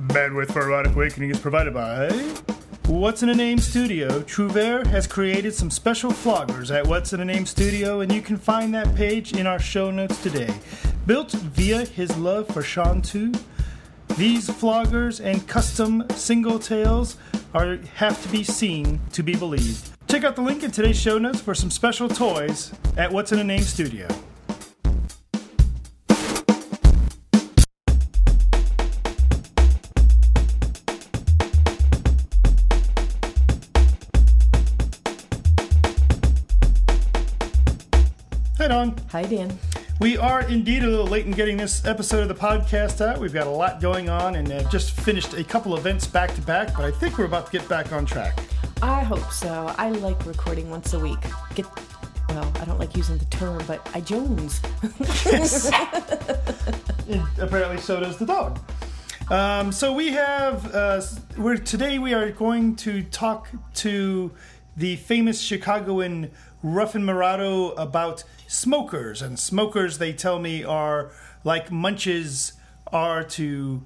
Bandwidth for Erotic Awakening is provided by What's in a Name Studio. Trouvert has created some special floggers at What's in a Name Studio, and you can find that page in our show notes today. Built via his love for Chanteuse, these floggers and custom single tails are have to be seen to be believed. Check out the link in today's show notes for some special toys at What's in a Name Studio. Hi, Dan. We are indeed a little late in getting this episode of the podcast out. We've got a lot going on and uh, just finished a couple events back to back, but I think we're about to get back on track. I hope so. I like recording once a week. Get well, I don't like using the term, but I Jones. Yes. apparently, so does the dog. Um, so we have uh, we're today we are going to talk to the famous Chicagoan Ruffin Murado about smokers and smokers. They tell me are like munches are to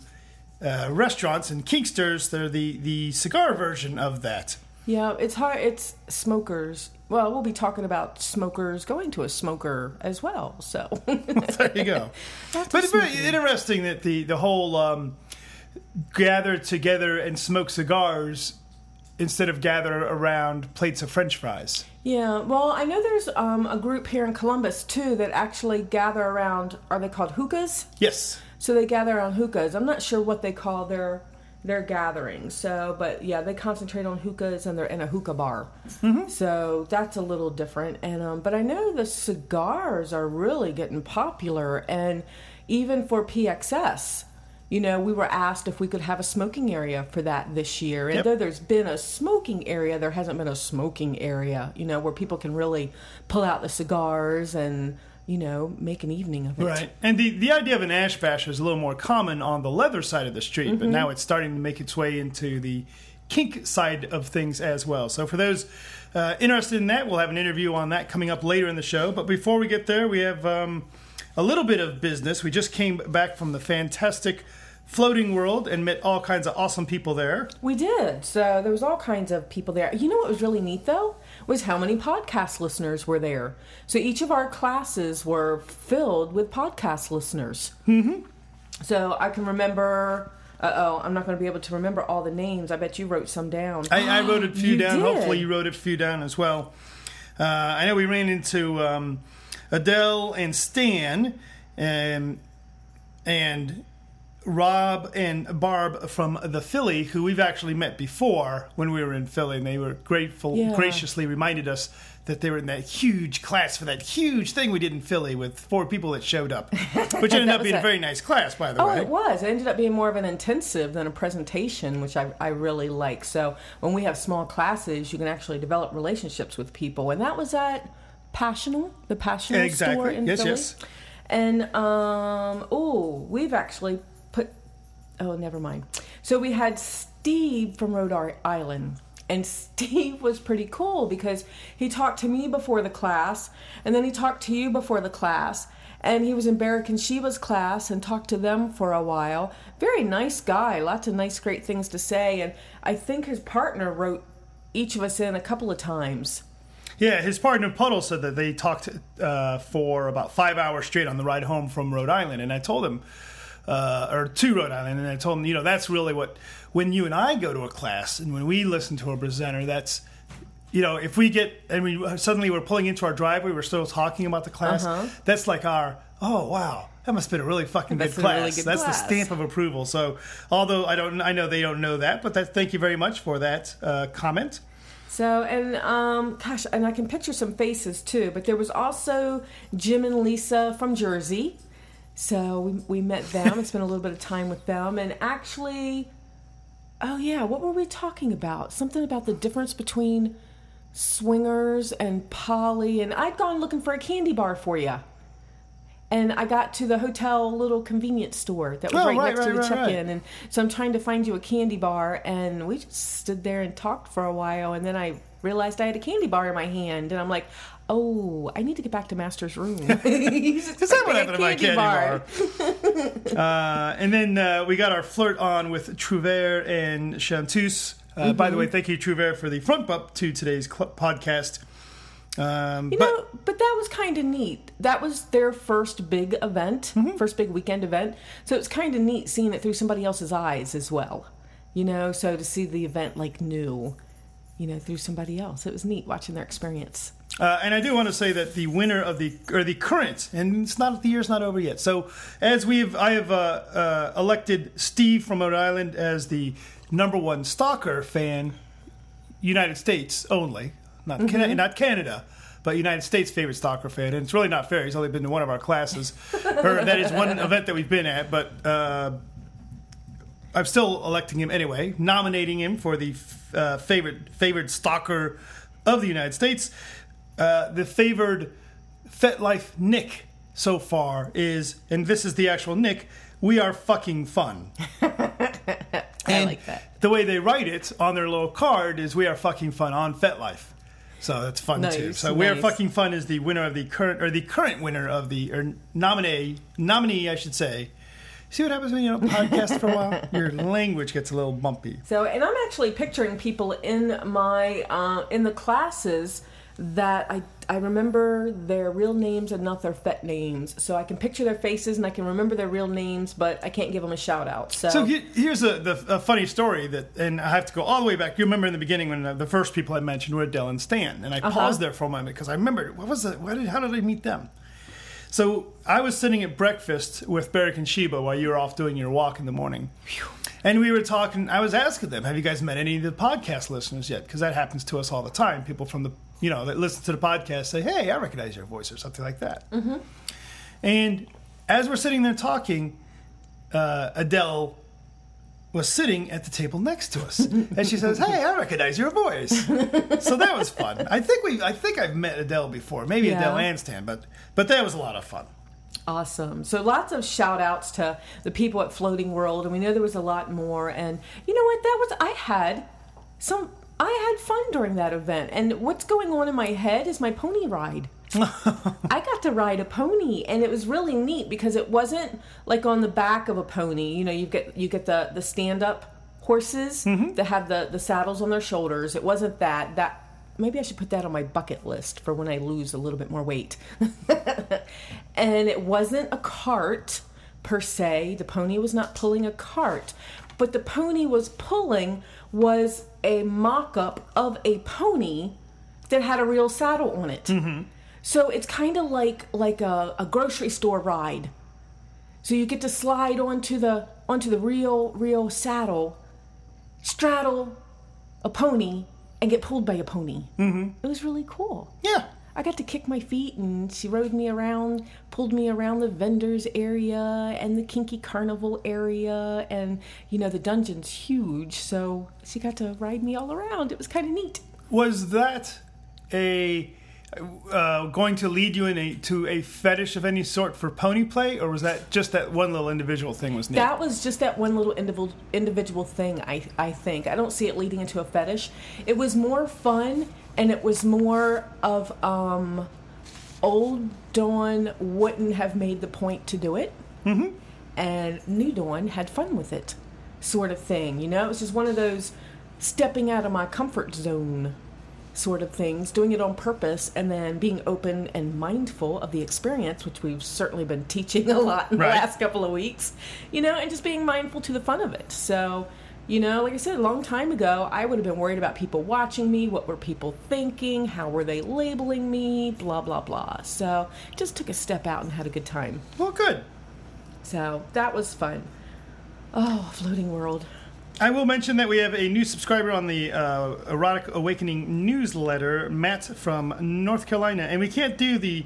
uh, restaurants and kinksters. They're the the cigar version of that. yeah, it's hard. It's smokers. Well, we'll be talking about smokers going to a smoker as well. So There you go. But it's very interesting that the the whole um, gather together and smoke cigars instead of gather around plates of French fries. Yeah, well, I know there's um, a group here in Columbus too that actually gather around. Are they called hookahs? Yes. So they gather around hookahs. I'm not sure what they call their their gatherings. So, but yeah, they concentrate on hookahs and they're in a hookah bar. So that's a little different. And um, but I know the cigars are really getting popular, and even for PXS. You know, we were asked if we could have a smoking area for that this year. And Yep. though there's been a smoking area, there hasn't been a smoking area, you know, where people can really pull out the cigars and, you know, make an evening of it. Right. And the, the idea of an ash bash is a little more common on the leather side of the street, but now it's starting to make its way into the kink side of things as well. So for those uh, interested in that, we'll have an interview on that coming up later in the show. But before we get there, we have um, a little bit of business. We just came back from the fantastic floating world and met all kinds of awesome people there. We did. So there was all kinds of people there. You know what was really neat though? Was how many podcast listeners were there. So each of our classes were filled with podcast listeners. Mm-hmm. So I can remember. Uh oh, I'm not going to be able to remember all the names. I bet you wrote some down. I, I wrote a few You down. did. Hopefully, you wrote a few down as well. Uh, I know we ran into um, Adele and Stan, and and Rob and Barb from the Philly, who we've actually met before when we were in Philly, and they were grateful, Yeah. graciously reminded us that they were in that huge class for that huge thing we did in Philly with four people that showed up, which ended up being a very nice class, by the Oh, way. it was. It ended up being more of an intensive than a presentation, which I, I really like. So when we have small classes, you can actually develop relationships with people, and that was at Passional, the Passional Exactly. store in Yes, Philly. yes. yes. And um, oh, we've actually. Oh, never mind. So we had Steve from Rhode Island. And Steve was pretty cool because he talked to me before the class, and then he talked to you before the class, and he was in Barrick and Sheba's class and talked to them for a while. Very nice guy, lots of nice, great things to say. And I think his partner wrote each of us in a couple of times. Yeah, his partner Puddle said that they talked uh, for about five hours straight on the ride home from Rhode Island, and I told him, uh, or to Rhode Island, and I told him, you know, that's really what when you and I go to a class and when we listen to a presenter, that's you know, if we get and we suddenly we're pulling into our driveway, we're still talking about the class. Uh-huh. That's like our oh wow, that must have been a really fucking That's good class. really good that's class. the stamp of approval. So although I don't, I know they don't know that, but that, thank you very much for that uh, comment. So and um, gosh, and I can picture some faces too. But there was also Jim and Lisa from Jersey. So we we met them and spent a little bit of time with them. And actually, oh yeah, what were we talking about? Something about the difference between swingers and poly. And I'd gone looking for a candy bar for you. And I got to the hotel little convenience store that was Oh, right, right, next to the right, check-in, and so I'm trying to find you a candy bar, and we just stood there and talked for a while, and then I realized I had a candy bar in my hand, and I'm like, oh, I need to get back to Master's room. Is that what happened to my candy bar? uh, and then uh, we got our flirt on with Trouvert and Chanteuse. Uh, By the Mm-hmm. way, thank you, Trouvert, for the front up to today's cl- podcast. Um, You but know, but that was kind of neat. That was their first big event, Mm-hmm. first big weekend event. So it's kind of neat seeing it through somebody else's eyes as well. You know, so to see the event like new, you know, through somebody else, it was neat watching their experience. Uh, and I do want to say that the winner of the or the current, and it's not the year's not over yet. So as we've I have uh, uh, elected Steve from Rhode Island as the number one stalker fan, United States only, not Can- not Canada. But United States favorite stalker fan, and it's really not fair. He's only been to one of our classes, or that is one event that we've been at. But uh, I'm still electing him anyway, nominating him for the f- uh, favorite favored stalker of the United States. Uh, the favored FetLife Nick so far is, and this is the actual Nick. We are fucking fun. I like that. The way they write it on their little card is "We are fucking fun" on FetLife. So that's fun too. Nice, So "We are fucking fun" is the winner of the current or the current winner of the or nominee nominee, I should say. See what happens when you don't podcast for a while? Your language gets a little bumpy. So, and I'm actually picturing people in my uh, in the classes that I I remember their real names and not their fet names. So I can picture their faces and I can remember their real names, but I can't give them a shout out. So, So he- here's a, the, a funny story that, and I have to go all the way back. You remember in the beginning when the first people I mentioned were Adele and Stan, and I Uh-huh. paused there for a moment because I remembered what was it? Did, how did I meet them? So I was sitting at breakfast with Beric and Sheba while you were off doing your walk in the morning, and we were talking. I was asking them, "Have you guys met any of the podcast listeners yet?" Because that happens to us all the time. People from the you know that listen to the podcast say, "Hey, I recognize your voice" or something like that. Mm-hmm. And as we're sitting there talking, uh, Adele was sitting at the table next to us, and she says, "Hey, I recognize your voice." so that was fun. I think we, I think I've met Adele before, maybe Yeah. Adele and Stan, but but that was a lot of fun. Awesome. So lots of shout outs to the people at Floating World, and we know there was a lot more. And you know what? That was I had some I had fun during that event. And what's going on in my head is my pony ride. I got to ride a pony and it was really neat because it wasn't like on the back of a pony. You know, you get you get the the stand up horses mm-hmm. that have the the saddles on their shoulders. It wasn't that. That maybe I should put that on my bucket list for when I lose a little bit more weight. and it wasn't a cart per se. The pony was not pulling a cart, but the pony was pulling was a mock up of a pony that had a real saddle on it. So it's kind of like like a, a grocery store ride. So you get to slide onto the onto the real real saddle, straddle a pony, and get pulled by a pony. Mm-hmm. It was really cool. Yeah. I got to kick my feet and she rode me around, pulled me around the vendors area and the kinky carnival area and you know the dungeon's huge, so she got to ride me all around. It was kind of neat. Was that a uh, going to lead you in a, to a fetish of any sort for pony play, or was that just that one little individual thing was neat? That was just that one little individual individual thing. I I think I don't see it leading into a fetish. It was more fun, and it was more of um, old Dawn wouldn't have made the point to do it, mm-hmm. and new Dawn had fun with it, sort of thing. You know, it was just one of those stepping out of my comfort zone sort of things, doing it on purpose, and then being open and mindful of the experience, which we've certainly been teaching a lot in Right. the last couple of weeks, you know, and just being mindful to the fun of it. So, you know, like I said, a long time ago, I would have been worried about people watching me, what were people thinking, how were they labeling me, blah, blah, blah. So, just took a step out and had a good time. well, good. So, that was fun. Oh, floating world. I will mention that we have a new subscriber on the uh, Erotic Awakening newsletter, Matt from North Carolina, and we can't do the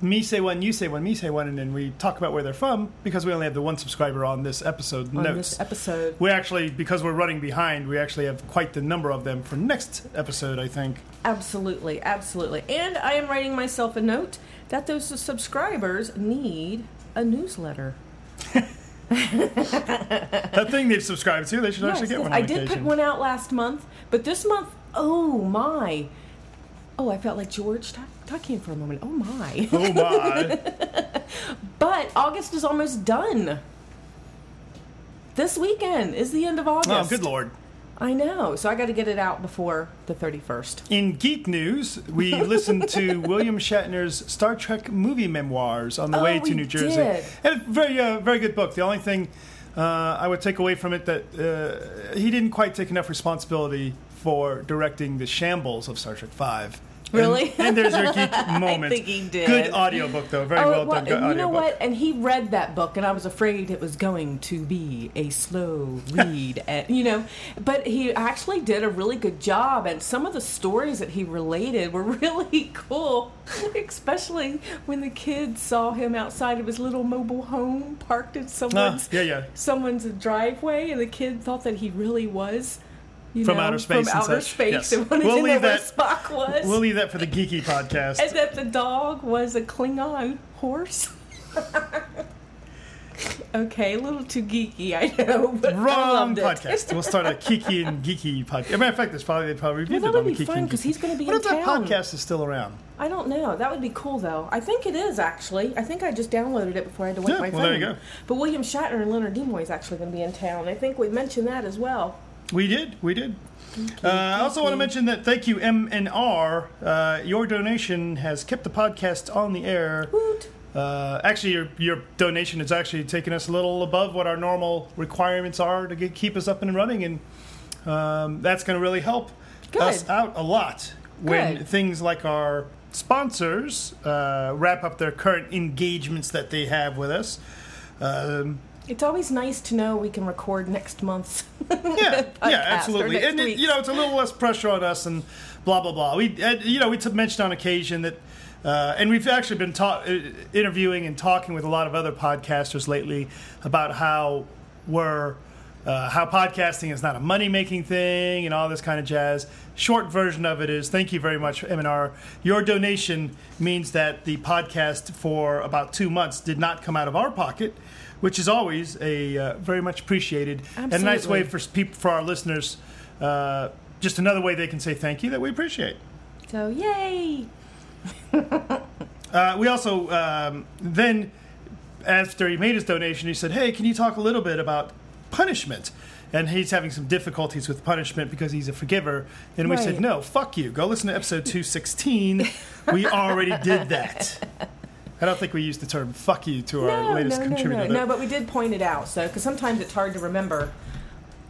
me say one, you say one, me say one, and then we talk about where they're from because we only have the one subscriber on this episode On notes. this episode. we actually, because we're running behind, we actually have quite the number of them for next episode, I think. Absolutely, absolutely. And I am writing myself a note that those subscribers need a newsletter. that thing they've subscribed to, they should actually get yes, one. I did put one out last month, but this month, oh my. Oh, I felt like George talk- talking for a moment. Oh my. Oh my! But August is almost done. This weekend is the end of August. oh, good lord! I know. So I got to get it out before the 31st. In geek news, we listened to William Shatner's Star Trek movie memoirs on the Oh, way to New Jersey. did. And a very, uh, very good book. The only thing uh, I would take away from it that uh, he didn't quite take enough responsibility for directing the shambles of Star Trek Five. And- Really? And, there's your geek moment. think he did. Good audiobook though. Very well, done. Good and Oh, you know what? And he read that book, and I was afraid it was going to be a slow read. and, you know, but he actually did a really good job, and some of the stories that he related were really cool, especially when the kids saw him outside of his little mobile home parked in Ah, someone's yeah, yeah. someone's driveway, and the kid thought that he really was. You From know, outer space from outer such. space, Yes. and wanted We'll to know leave where that- Spock was We'll leave that for the geeky podcast. and that the dog was a Klingon horse. okay, a little too geeky, I know, but I Wrong it. podcast. We'll start a Kiki and Geeky podcast. As a matter of fact, there's probably they probably Well, that it would on the be fun because he's going to be What in if that podcast is still around? I don't know. That would be cool, though. I think it is actually. I think I just downloaded it before I had to wait Yeah, my well, phone. there you go. But William Shatner and Leonard Nimoy is actually going to be in town. I think we mentioned that as well. We did. We did. Uh, I also want to mention that thank you, MNR. Uh, your donation has kept the podcast on the air. Woot! Uh, actually, your, your donation has actually taken us a little above what our normal requirements are to get, keep us up and running, and um, that's going to really help Good. us out a lot when Good. things like our sponsors uh, wrap up their current engagements that they have with us. Um, It's always nice to know we can record next month's. yeah, yeah, absolutely. And it, you know, it's a little less pressure on us, and blah blah blah. We, uh, you know, we mentioned on occasion that, uh, and we've actually been ta- uh, interviewing and talking with a lot of other podcasters lately about how we're. Uh, how podcasting is not a money making thing and all this kind of jazz. Short version of it is thank you very much, M&R. Your donation means that the podcast for about two months did not come out of our pocket, which is always a uh, very much appreciated and a nice way for people for our listeners. Uh, just another way they can say thank you that we appreciate. So, yay! Uh, we also um, then, after he made his donation, he said, "Hey, can you talk a little bit about punishment?" And he's having some difficulties with punishment because he's a forgiver. And we said, "No, fuck you. Go listen to episode two sixteen. we already did that." I don't think we used the term "fuck you" to our no, latest no, no, contributor. no, no, but we did point it out. So, because sometimes it's hard to remember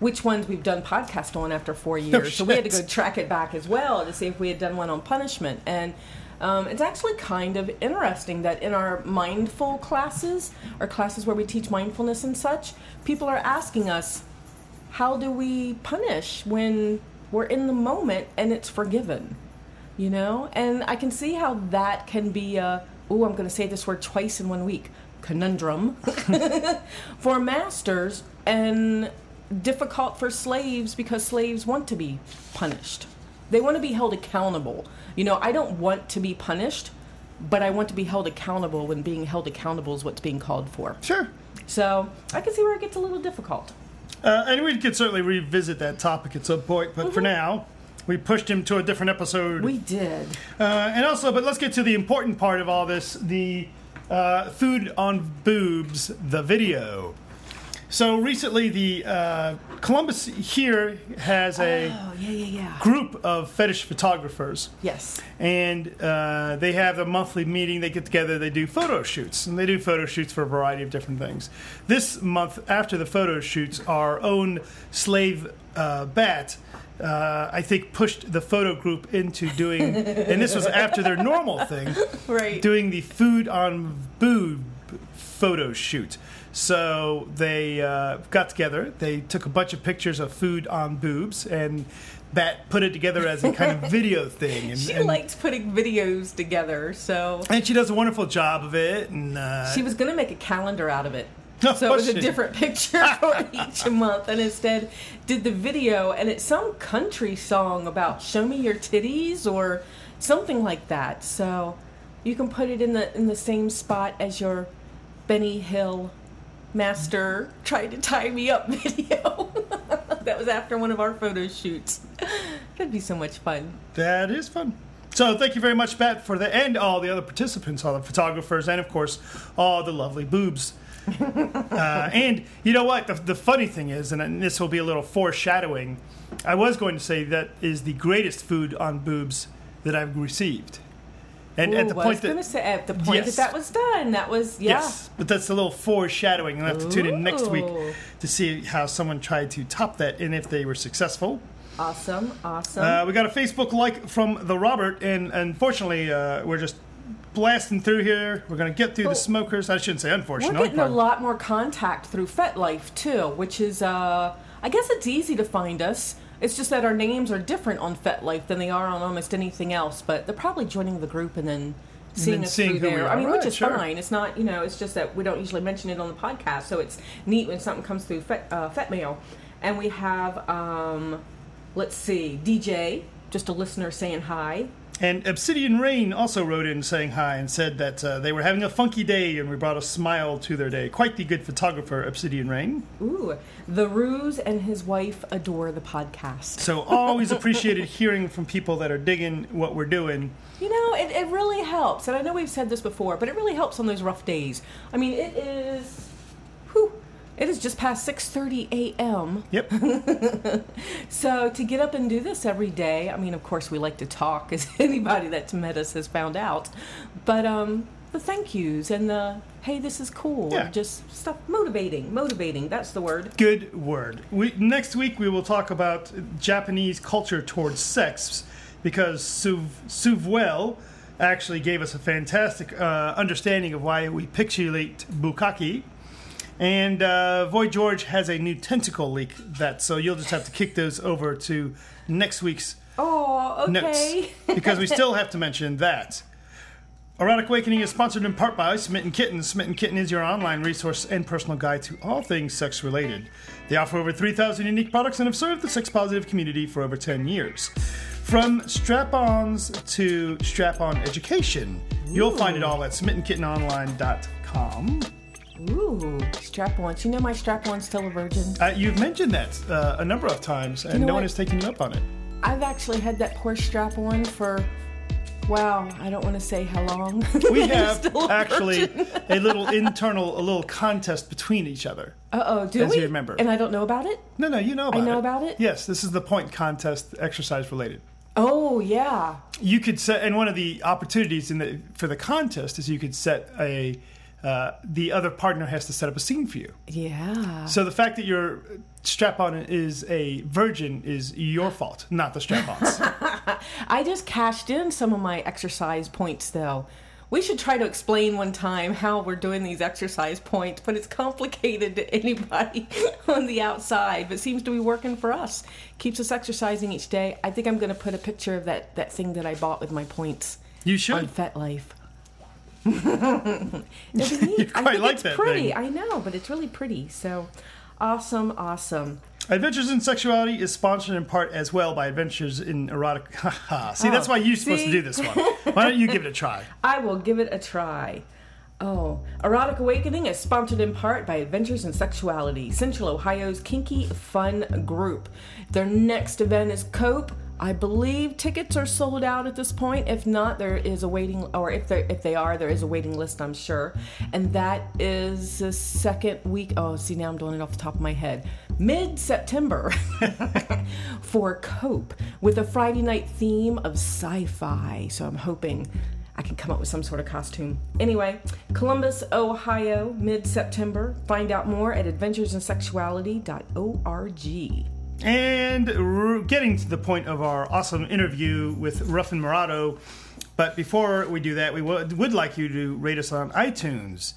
which ones we've done podcast on after four years. so we had to go track it back as well to see if we had done one on punishment. And um, it's actually kind of interesting that in our mindful classes, or classes where we teach mindfulness and such, people are asking us, how do we punish when we're in the moment and it's forgiven? You know? And I can see how that can be a, oh, I'm going to say this word twice in one week, conundrum for masters and difficult for slaves because slaves want to be punished. They want to be held accountable. You know, I don't want to be punished, but I want to be held accountable when being held accountable is what's being called for. Sure. So I can see where it gets a little difficult. Uh, and we could certainly revisit that topic at some point, but for now, we pushed him to a different episode. We did. Uh, and also, but let's get to the important part of all this the uh, food on boobs, the video. So recently, the uh, Columbus here has a Oh, yeah, yeah, yeah. group of fetish photographers, Yes. and uh, they have a monthly meeting. They get together, they do photo shoots, and they do photo shoots for a variety of different things. This month, after the photo shoots, our own slave uh, bat. Uh, I think pushed the photo group into doing, and this was after their normal thing, Right. doing the food on boob photo shoot. So they uh, got together. They took a bunch of pictures of food on boobs, and Bat put it together as a kind of video thing. And, She and, likes putting videos together, so and she does a wonderful job of it. And uh, she was going to make a calendar out of it. Oh, So it was was a different picture for each month, and instead did the video, and it's some country song about "Show me your titties" or something like that. So you can put it in the in the same spot as your Benny Hill master tried to tie me up video. that was after one of our photo shoots. That'd be so much fun. That is fun. So thank you very much, Bat, for the and all the other participants, all the photographers, and of course all the lovely boobs. uh, and you know what? The, the funny thing is, and this will be a little foreshadowing. I was going to say that is the greatest food on boobs that I've received. And at the I point that say at the point Yes. that that was done, that was yeah. Yes, but that's a little foreshadowing. You'll have to tune in next week to see how someone tried to top that and if they were successful. Awesome, awesome. Uh, we got a Facebook like from the Robert, and unfortunately, uh, we're just blasting through here. We're going to get through the smokers. I shouldn't say unfortunately. We're getting a lot more contact through FetLife too, which is, uh, I guess it's easy to find us. It's just that our names are different on FetLife than they are on almost anything else. But they're probably joining the group and then seeing then us seeing through who we there. are. I mean, which is sure. fine. It's not, you know, it's just that we don't usually mention it on the podcast. So it's neat when something comes through Fet, uh, FetMail. And we have, um, let's see, DJ, just a listener saying hi. And Obsidian Rain also wrote in saying hi and said that uh, they were having a funky day and we brought a smile to their day. Quite the good photographer, Obsidian Rain. Ooh, the Ruse and his wife adore the podcast. So always appreciated hearing from people that are digging what we're doing. You know, it, it really helps. And I know we've said this before, but it really helps on those rough days. I mean, it is, whew, it is just past 6.30 a.m. Yep. So to get up and do this every day, I mean, of course, we like to talk, as anybody that's met us has found out. But um, the thank yous and the, hey, this is cool. Yeah. Just stuff motivating, motivating. That's the word. Good word. We, next week we will talk about Japanese culture towards sex because Suv, Suvwell actually gave us a fantastic uh, understanding of why we pixelate bukkake. And uh, Void George has a new tentacle leak that, so you'll just have to kick those over to next week's Oh, okay. notes because we still have to mention that. Erotic Awakening is sponsored in part by Smitten Kitten. Smitten Kitten is your online resource and personal guide to all things sex related. They offer over 3,000 unique products and have served the sex positive community for over 10 years. From strap ons to strap on education, you'll find it all at smittenkittenonline.com. Ooh, strap-ons. You know my strap-on's still a virgin? Uh, you've mentioned that uh, a number of times, and know no one has taken you up on it. I've actually had that poor strap on for, wow, I don't want to say how long. We have a actually a little internal, a little contest between each other. Uh-oh, do as we? you remember. And I don't know about it? No, no, you know about it. I know about it? Yes, this is the point contest exercise related. Oh, yeah. You could set, and one of the opportunities in the for the contest is you could set a. Uh, the other partner has to set up a scene for you. Yeah. So the fact that your strap on is a virgin is your fault, not the strap ons. I just cashed in some of my exercise points, though. We should try to explain one time how we're doing these exercise points, but it's complicated to anybody on the outside, but seems to be working for us. Keeps us exercising each day. I think I'm going to put a picture of that, that thing that I bought with my points you should. on. FetLife. It'll be neat. You I quite think like it's that pretty. thing. I know, but it's really pretty. So awesome, awesome. Adventures in Sexuality is sponsored in part as well by Adventures in Erotic. See, that's Oh, why you're supposed to do this one. Why don't you give it a try? I will give it a try. Oh, Erotic Awakening is sponsored in part by Adventures in Sexuality, Central Ohio's kinky fun group. Their next event is Cope. I believe tickets are sold out at this point. If not, there is a waiting, or if they if they are, there is a waiting list, I'm sure. And that is the second week. Oh, see, now I'm doing it off the top of my head. Mid September for Cope with a Friday night theme of sci-fi. So I'm hoping I can come up with some sort of costume. Anyway, Columbus, Ohio, mid September. Find out more at adventuresinsexuality.org. And getting to the point of our awesome interview with Ruffin Murado. But before we do that, we would, would like you to rate us on iTunes.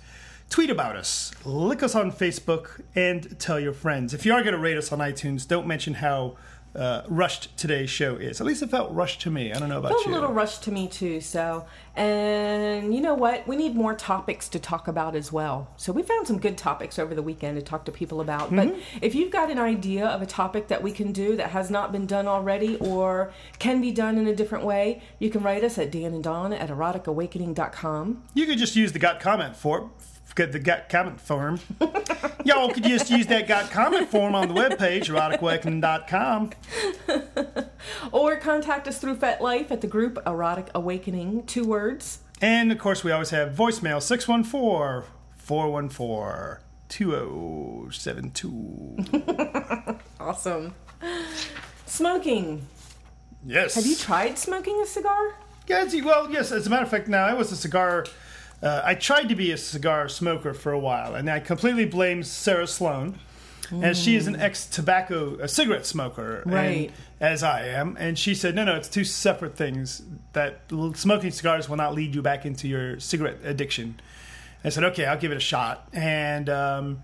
tweet about us, lick us on Facebook, and tell your friends. If you are going to rate us on iTunes, don't mention how uh, rushed today's show is. At least it felt rushed to me. I don't know about felt you. a little rushed to me too. So, and you know what? We need more topics to talk about as well. So we found some good topics over the weekend to talk to people about. But if you've got an idea of a topic that we can do that has not been done already or can be done in a different way, you can write us at Dan and Dawn at eroticawakening.com. You could just use the got comment form. Get the got comment form. Y'all could just use that got comment form on the webpage, eroticawakening.com. Or contact us through FetLife at the group Erotic Awakening, two words. And of course, we always have voicemail 614 414 2072. Awesome. Smoking. Yes. Have you tried smoking a cigar? Yeah, well, yes. As a matter of fact, now I was a cigar. Uh, I tried to be a cigar smoker for a while, and I completely blame Sarah Sloane, and she is an ex-tobacco, a cigarette smoker, and- Right. as I am. And she said, no, no, it's two separate things. That smoking cigars will not lead you back into your cigarette addiction. I said, okay, I'll give it a shot. And um,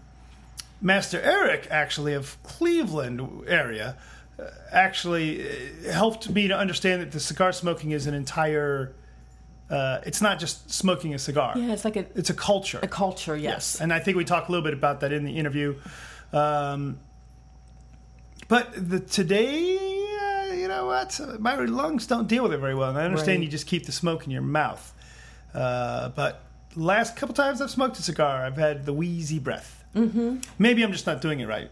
Master Eric, actually of Cleveland area, uh, actually uh, helped me to understand that the cigar smoking is an entire. Uh, it's not just smoking a cigar. Yeah, it's like a, It's a culture. a culture, yes. And I think we talked a little bit about that in the interview. Um, but the today, uh, you know what? My lungs don't deal with it very well. And I understand Right. you just keep the smoke in your mouth. Uh, but last couple times I've smoked a cigar, I've had the wheezy breath. Mm-hmm. Maybe I'm just not doing it right.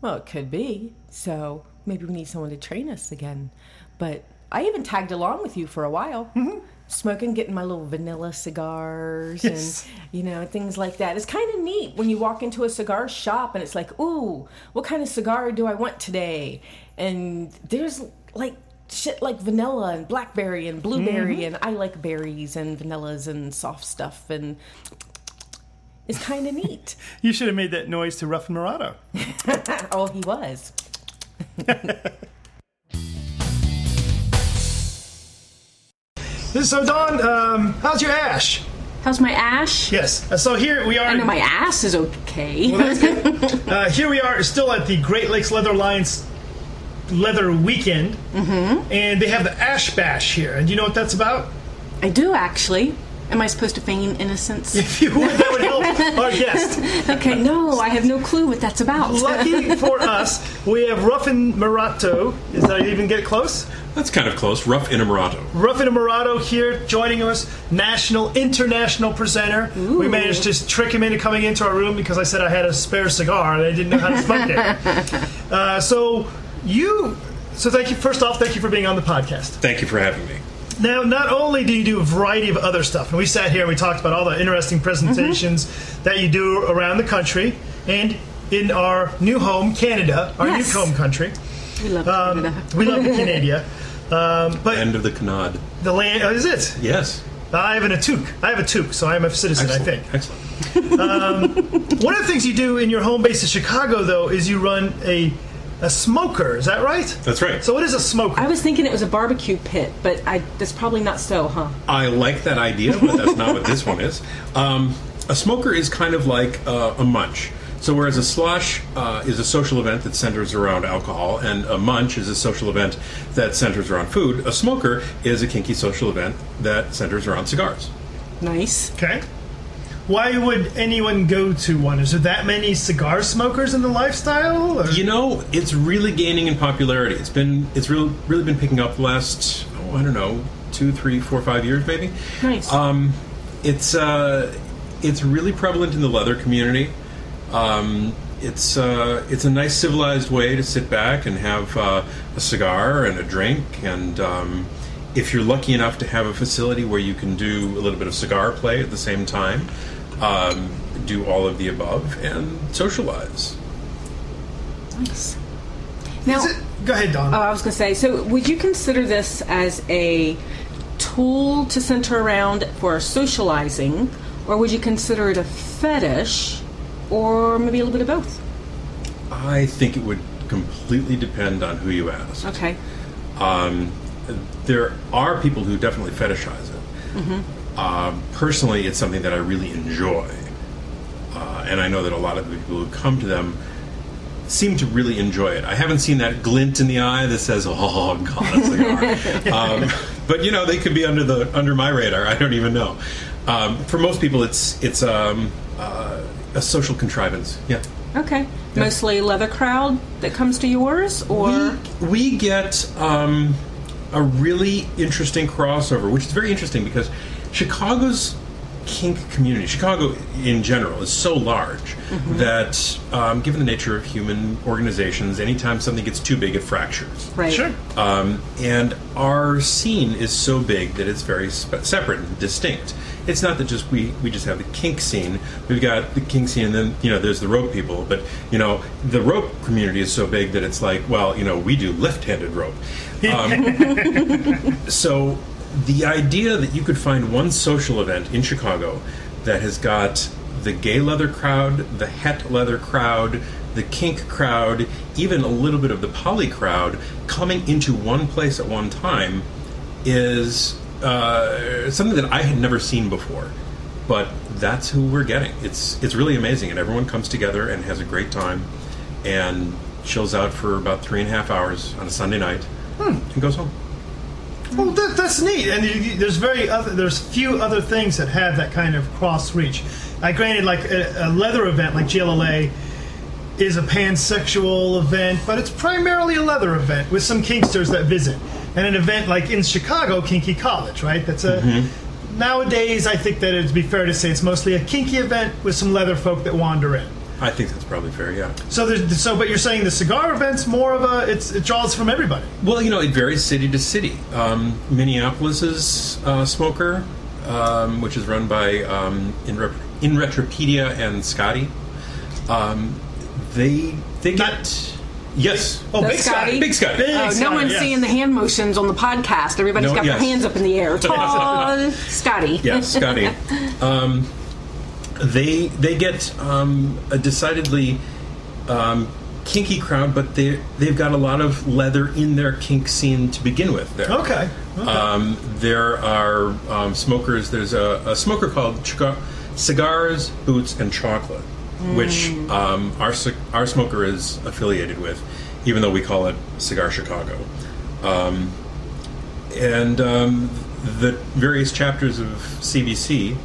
Well, it could be. So maybe we need someone to train us again. But I even tagged along with you for a while. Mm-hmm. Smoking, getting my little vanilla cigars Yes. and, you know, things like that. It's kind of neat when you walk into a cigar shop and it's like, ooh, what kind of cigar do I want today? And there's like shit like vanilla and blackberry and blueberry, mm-hmm. and I like berries and vanillas and soft stuff. And it's kind of neat. You should have made that noise to Ruff and Murado. oh, he was. So, Don, um, how's your ash? How's my ash? Yes. Uh, So here we are. I know my ass is okay. Uh, here we are, still at the Great Lakes Leather Alliance Leather Weekend, mm-hmm. and they have the Ash Bash here. And do you know what that's about? I do actually. Am I supposed to feign innocence? If you would, that would help our guest. Okay, no, I have no clue what that's about. Lucky for us, we have Ruffin Murato. Is that even get close? That's kind of close. Rough Inamorato. Ruffin Murato here joining us, national, international presenter. We managed to trick him into coming into our room because I said I had a spare cigar and I didn't know how to smoke it. Uh, so you, so thank you. First off, thank you for being on the podcast. Thank you for having me. Now, not only do you do a variety of other stuff, and we sat here and we talked about all the interesting presentations that you do around the country and in our new home, Canada, our Yes. new home country. We love Um, Canada. we love Canada. Um, but End of the canard. the land oh, is it? Yes. I have an a toque. I have a toque, so I am a citizen. I think. Excellent. One of the things you do in your home base in Chicago, though, is you run a a smoker. Is that right? That's right. So, what is a smoker? I was thinking it was a barbecue pit, but I that's probably not so, huh? I like that idea, but that's not what this one is. Um, a smoker is kind of like uh, a munch. So whereas a slush uh, is a social event that centers around alcohol, and a munch is a social event that centers around food, a smoker is a kinky social event that centers around cigars. Nice. Okay. Why would anyone go to one? Is there that many cigar smokers in the lifestyle? Or? You know, it's really gaining in popularity. It's been it's really really been picking up the last oh, I don't know two, three, four, five years maybe. Nice. Um, it's uh, it's really prevalent in the leather community. Um, it's uh, it's a nice civilized way to sit back and have uh, a cigar and a drink, and um, if you're lucky enough to have a facility where you can do a little bit of cigar play at the same time, um, do all of the above and socialize. nice. Now, it- Go ahead, Don. Oh, I was going to say, so would you consider this as a tool to center around for socializing, or would you consider it a fetish, or maybe a little bit of both? I think it would completely depend on who you ask. Okay. Um, there are people who definitely fetishize it. Um, personally, it's something that I really enjoy. uh, and I know that a lot of the people who come to them seem to really enjoy it. I haven't seen that glint in the eye that says, "Oh God, a cigar." um, but you know, they could be under the under my radar. I don't even know. Um, for most people, it's it's um, uh, a social contrivance. Yeah. Okay. Mostly leather crowd that comes to yours, or we, we get um, a really interesting crossover, which is very interesting because Chicago's kink community, Chicago in general, is so large Mm-hmm. that, um, given the nature of human organizations, anytime something gets too big, it fractures. right? Sure. Um, and our scene is so big that it's very spe- separate and distinct. It's not that just we, we just have the kink scene. We've got the kink scene, and then you know there's the rope people. But you know the rope community is so big that it's like, well, you know, we do left-handed rope. Um, so the idea that you could find one social event in Chicago that has got the gay leather crowd, the het leather crowd, the kink crowd, even a little bit of the poly crowd coming into one place at one time is uh, something that I had never seen before. But that's who we're getting. It's it's really amazing, and everyone comes together and has a great time, and chills out for about three and a half hours on a Sunday night, and goes home. Well, that, that's neat, and you, you- there's very other. There's few other things that have that kind of cross reach. I granted, like a, a leather event like GLLA is a pansexual event, but it's primarily a leather event with some kinksters that visit, and an event like in Chicago, Kinky College, right? That's a mm-hmm. nowadays. I think that it'd be fair to say it's mostly a kinky event with some leather folk that wander in. I think that's probably fair. Yeah. So, there's, so, but you're saying the cigar event's more of a it's it draws from everybody. Well, you know, it varies city to city. Um, Minneapolis's uh, Smoker, um, which is run by um, in, Rep- in Retropedia and Scotty, um, they they Not- yes. Oh, Big Scotty. Scotty? Big Scotty. Big Oh, no one's yes. seeing the hand motions on the podcast. Everybody's No, got yes. their hands up in the air. Ta- Scotty. yeah, Scotty. Um, they they get um, a decidedly um, kinky crowd, but they they've got a lot of leather in their kink scene to begin with. There. Okay. okay. Um, there are um, smokers. There's a, a smoker called Cigars, Boots, and Chocolate, which um, our our smoker is affiliated with, even though we call it Cigar Chicago. Um, and um, the various chapters of CBC,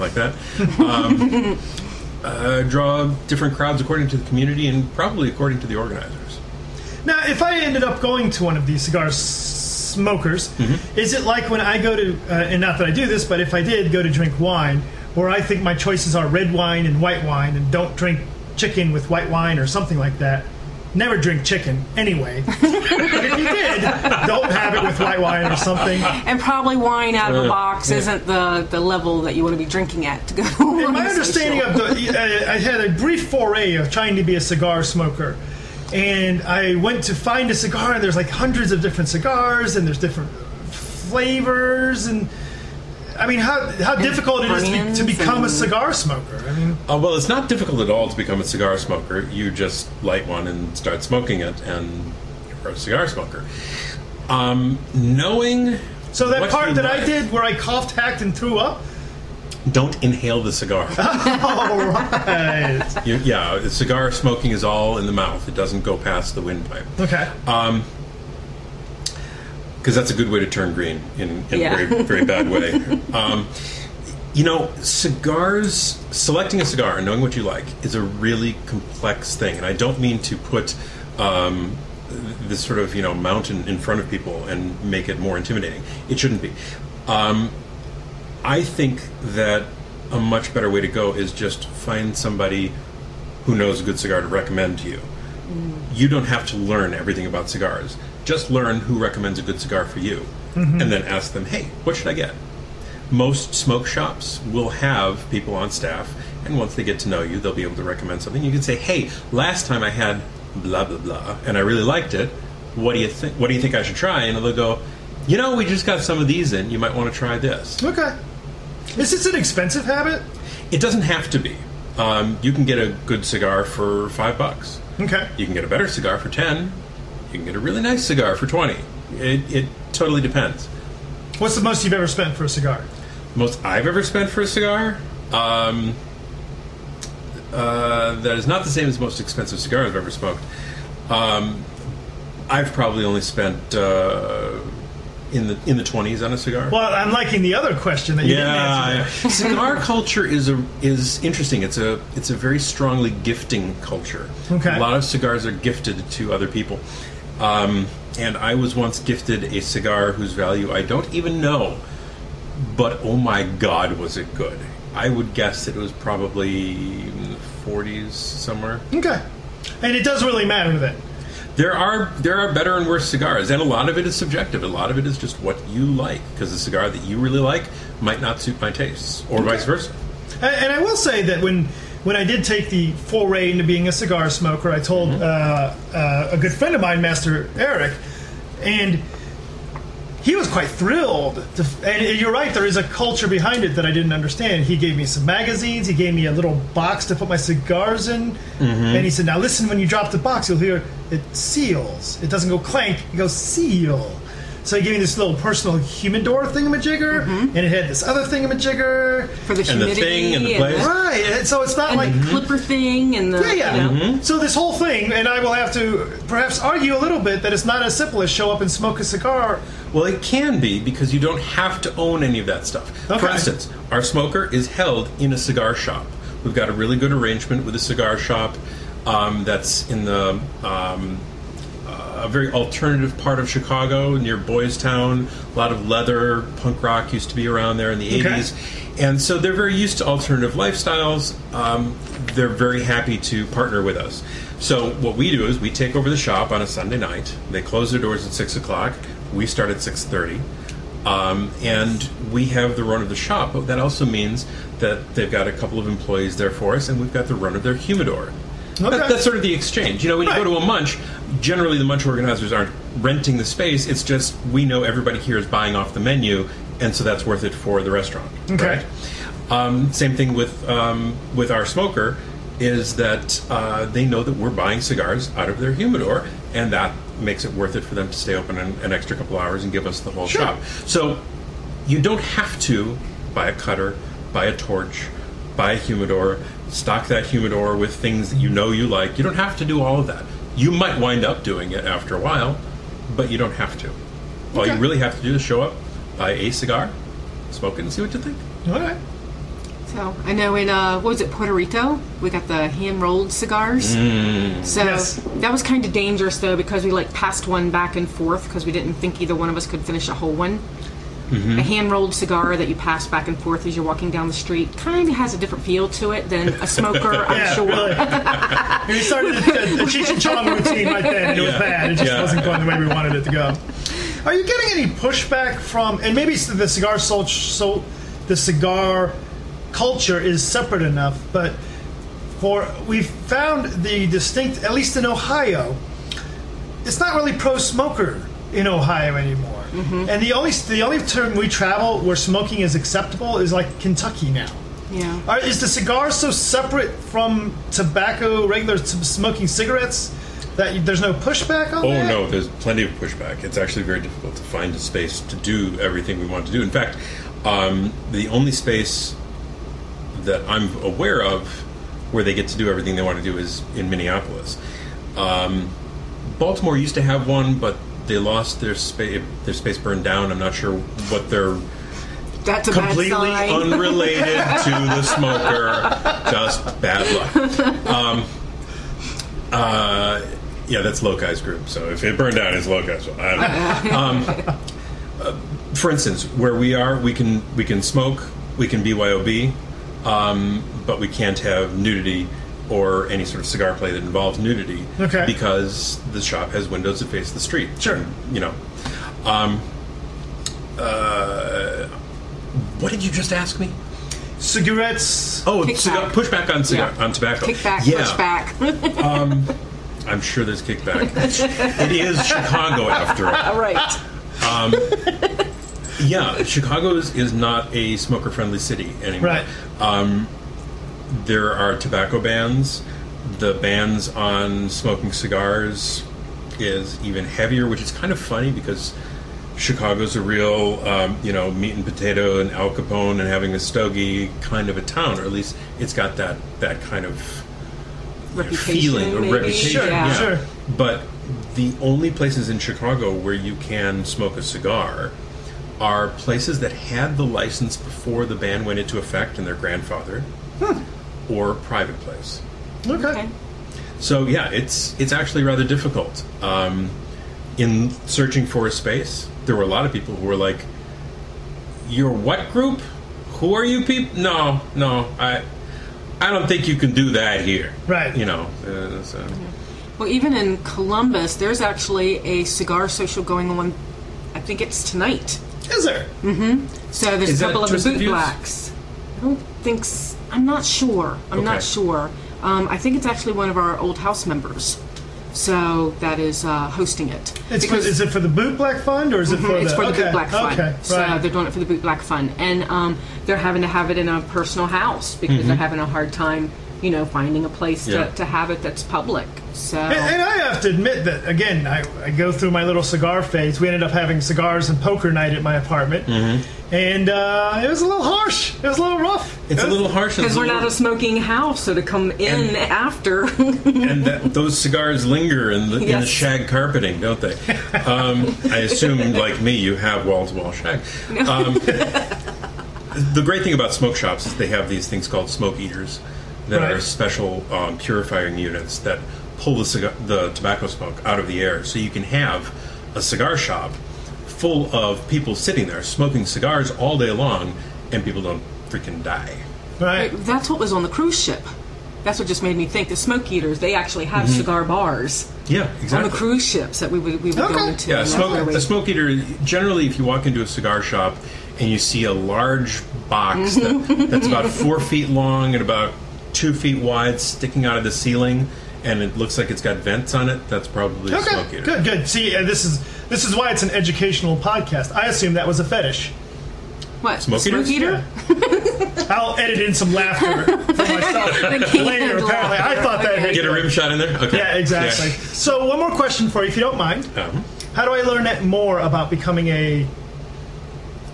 like that, um, uh, draw different crowds according to the community and probably according to the organizers. Now, if I ended up going to one of these cigar smokers, Mm-hmm. is it like when I go to, uh, and not that I do this, but if I did go to drink wine, where I think my choices are red wine and white wine, and don't drink chicken with white wine or something like that? Never drink chicken anyway. but if you did, don't have it with white wine or something. And probably wine out of a box isn't the, the level that you want to be drinking at to go to a In my understanding of the, uh, I had a brief foray of trying to be a cigar smoker, and I went to find a cigar, and there's like hundreds of different cigars, and there's different flavors, and I mean, how how difficult it is to, be, to become a cigar smoker. I mean, Uh, well, it's not difficult at all to become a cigar smoker. You just light one and start smoking it, and you're a cigar smoker. Um, knowing so that what part you that I did where I coughed, hacked, and threw up. don't inhale the cigar. All right. You- yeah, cigar smoking is all in the mouth. It doesn't go past the windpipe. Okay. Because that's a good way to turn green in, in Yeah. a very, very bad way. Um, you know, cigars, selecting a cigar and knowing what you like is a really complex thing. And I don't mean to put um, this sort of, you know, mountain in front of people and make it more intimidating. It shouldn't be. Um, I think that a much better way to go is just find somebody who knows a good cigar to recommend to you. You don't have to learn everything about cigars. Just learn who recommends a good cigar for you, and then ask them, "Hey, what should I get?" Most smoke shops will have people on staff, and once they get to know you, they'll be able to recommend something. You can say, "Hey, last time I had blah blah blah, and I really liked it. What do you think? What do you think I should try?" And they'll go, "You know, we just got some of these in. You might want to try this." Okay. Is this an expensive habit? It doesn't have to be. Um, you can get a good cigar for five bucks. Okay. You can get a better cigar for ten. You can get a really nice cigar for twenty. It, it totally depends. What's the most you've ever spent for a cigar? Most I've ever spent for a cigar, um, uh, that is not the same as the most expensive cigar I've ever smoked. Um, I've probably only spent uh, in the in the twenties on a cigar. Well, I'm liking the other question that you didn't yeah, answer. yeah. cigar culture is a is interesting. It's a it's a very strongly gifting culture. Okay. a lot of cigars are gifted to other people, um, and I was once gifted a cigar whose value I don't even know, but oh my god, was it good! I would guess that it was probably in the forties somewhere. Okay. And it does really matter then. There are there are better and worse cigars, and a lot of it is subjective. A lot of it is just what you like, because the cigar that you really like might not suit my tastes, or vice versa. And I will say that when when I did take the foray into being a cigar smoker, I told uh, uh, a good friend of mine, Master Eric, and he was quite thrilled. To, and you're right, there is a culture behind it that I didn't understand. He gave me some magazines. He gave me a little box to put my cigars in, and he said, "Now listen, when you drop the box, you'll hear it seals. It doesn't go clank; it goes seal." So he gave me this little personal humidor thingamajigger, and it had this other thingamajigger. For the And the humidity thing and the place. Right, and so it's not and like the clipper thing and the yeah, yeah. you know. So this whole thing, and I will have to perhaps argue a little bit that it's not as simple as show up and smoke a cigar. Well, it can be because you don't have to own any of that stuff. For instance, our smoker is held in a cigar shop. We've got a really good arrangement with a cigar shop um, that's in the um, a very alternative part of Chicago near Boys Town. A lot of leather, punk rock used to be around there in the Okay. 80s. And so they're very used to alternative lifestyles. Um, they're very happy to partner with us. So what we do is we take over the shop on a Sunday night. They close their doors at six o'clock. We start at six thirty, um, and we have the run of the shop. But that also means that they've got a couple of employees there for us, and we've got the run of their humidor. Okay. That, that's sort of the exchange. You know, when you go to a munch, generally the munch organizers aren't renting the space. It's just we know everybody here is buying off the menu, and so that's worth it for the restaurant. Okay. Right? Um, same thing with um, with our smoker is that uh, they know that we're buying cigars out of their humidor, and that makes it worth it for them to stay open an, an extra couple hours and give us the whole Sure. shop. So you don't have to buy a cutter, buy a torch, buy a humidor, stock that humidor with things that you know you like. You don't have to do all of that. You might wind up doing it after a while, but you don't have to. All you really have to do is show up, buy a cigar, smoke it, and see what you think. All right. So I know in uh, what was it Puerto Rico we got the hand rolled cigars. So Yes. that was kind of dangerous though because we like passed one back and forth because we didn't think either one of us could finish a whole one. Mm-hmm. A hand rolled cigar that you pass back and forth as you're walking down the street kind of has a different feel to it than a smoker, I'm Yeah, sure. really. And we started the, the Cheech and Chong routine right then, and it was Yeah. bad. It just Yeah. wasn't going the way we wanted it to go. Are you getting any pushback from? And maybe the cigar so, so the cigar culture is separate enough, but for we've found the distinct, at least in Ohio, it's not really pro smoker in Ohio anymore. And the only the only term we travel where smoking is acceptable is like Kentucky now. Yeah. Are, is the cigar so separate from tobacco, regular t- smoking cigarettes, that there's no pushback on Oh that? no, there's plenty of pushback. It's actually very difficult to find a space to do everything we want to do. In fact, um, the only space that I'm aware of where they get to do everything they want to do is in Minneapolis. Um, Baltimore used to have one, but they lost their space. Their space burned down. I'm not sure what their That's a completely unrelated to the smoker. Just bad luck. Um, uh, yeah, that's Lokai's group. So if it burned down, it's Lokai's. fault. I don't know. Um, uh, for instance, where we are, we can we can smoke, we can BYOB, um, but we can't have nudity or any sort of cigar play that involves nudity. Okay. Because the shop has windows that face the street. Sure. And, you know. Um, uh, what did you just ask me? Cigarettes. Oh, Kickback. cigar, pushback on cigar Yeah. on tobacco. Kickback, yeah, pushback. I'm sure there's kickback. it is Chicago after all. all. right. Yeah, Chicago is, is not a smoker-friendly city anymore. Right. Um, there are tobacco bans. The bans on smoking cigars is even heavier, which is kind of funny because Chicago's a real, um, you know, meat and potato and Al Capone and having a stogie kind of a town, or at least it's got that that kind of reputation. feeling, a maybe. reputation. Sure, yeah. sure. But the only places in Chicago where you can smoke a cigar are places that had the license before the ban went into effect and their grandfather, or private place. Okay. Okay. So yeah, it's it's actually rather difficult. Um, in searching for a space, there were a lot of people who were like, "Your what group? Who are you people? No, no, I, I don't think you can do that here." Right. You know. Uh, so. Well, even in Columbus, there's actually a cigar social going on. I think it's tonight. Is there? Mm-hmm. So there's Is a couple of the Twisted boot blacks. I don't think. s- I'm not sure. I'm not sure. Um, I think it's actually one of our old house members. So that is uh, hosting it. It's for, Because- is it for the Boot Black Fund or is it for it's the? for the okay. Boot Black Fund. Okay. So right. they're doing it for the Boot Black Fund, and um, they're having to have it in a personal house because Mm-hmm. they're having a hard time, you know, finding a place Yeah. to, to have it that's public. So And, and I have to admit that again, I, I go through my little cigar phase. We ended up having cigars and poker night at my apartment, Mm-hmm. and uh, it was a little harsh. It was a little rough. It's It a little harsh. because we're not a smoking house, so to come in And- after. and that, those cigars linger in the, in the shag carpeting, don't they? Um, I assume, like me, you have wall to wall shag. Um, the great thing about smoke shops is they have these things called smoke eaters that are special um, purifying units that pull the, cigar, the tobacco smoke out of the air. So you can have a cigar shop full of people sitting there smoking cigars all day long, and people don't freaking die. right. That's what was on the cruise ship. That's what just made me think. The smoke eaters, they actually have Mm-hmm. cigar bars Yeah, exactly. on the cruise ships that we would we would Okay. go into. Yeah, and smoke, where we- a smoke eater. Generally, if you walk into a cigar shop and you see a large box Mm-hmm. that, that's about four feet long and about two feet wide, sticking out of the ceiling, and it looks like it's got vents on it, that's probably a smoke eater. Good. Good. See, uh, this is this is why it's an educational podcast. I assume that was a fetish. what Smoke smoke eaters? eater? I'll edit in some laughter for myself later. handle Apparently, I thought that. Okay. Had, Get a rim shot in there. Okay. yeah, exactly. So, one more question for you, if you don't mind. Um, How do I learn more about becoming a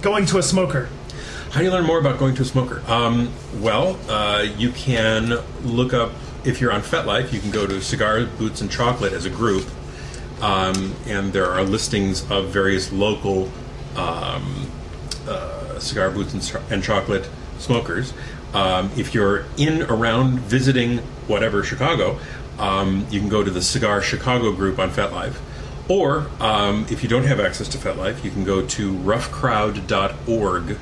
going to a smoker? How do you learn more about going to a smoker? Um, well, uh, you can look up, if you're on FetLife, you can go to Cigar, Boots, and Chocolate as a group, um, and there are listings of various local um, uh, Cigar, Boots, and, and Chocolate smokers. Um, if you're in, around, visiting whatever Chicago, um, you can go to the Cigar Chicago group on FetLife. Or um, if you don't have access to FetLife, you can go to roughcrowd.org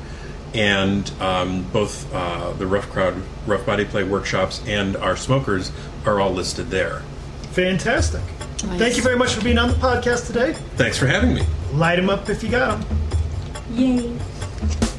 and um, both uh, the Rough Crowd Rough Body Play workshops and our smokers are all listed there. Fantastic. Thank you very much for being on the podcast today. Thanks for having me. Light them up if you got them. Yay!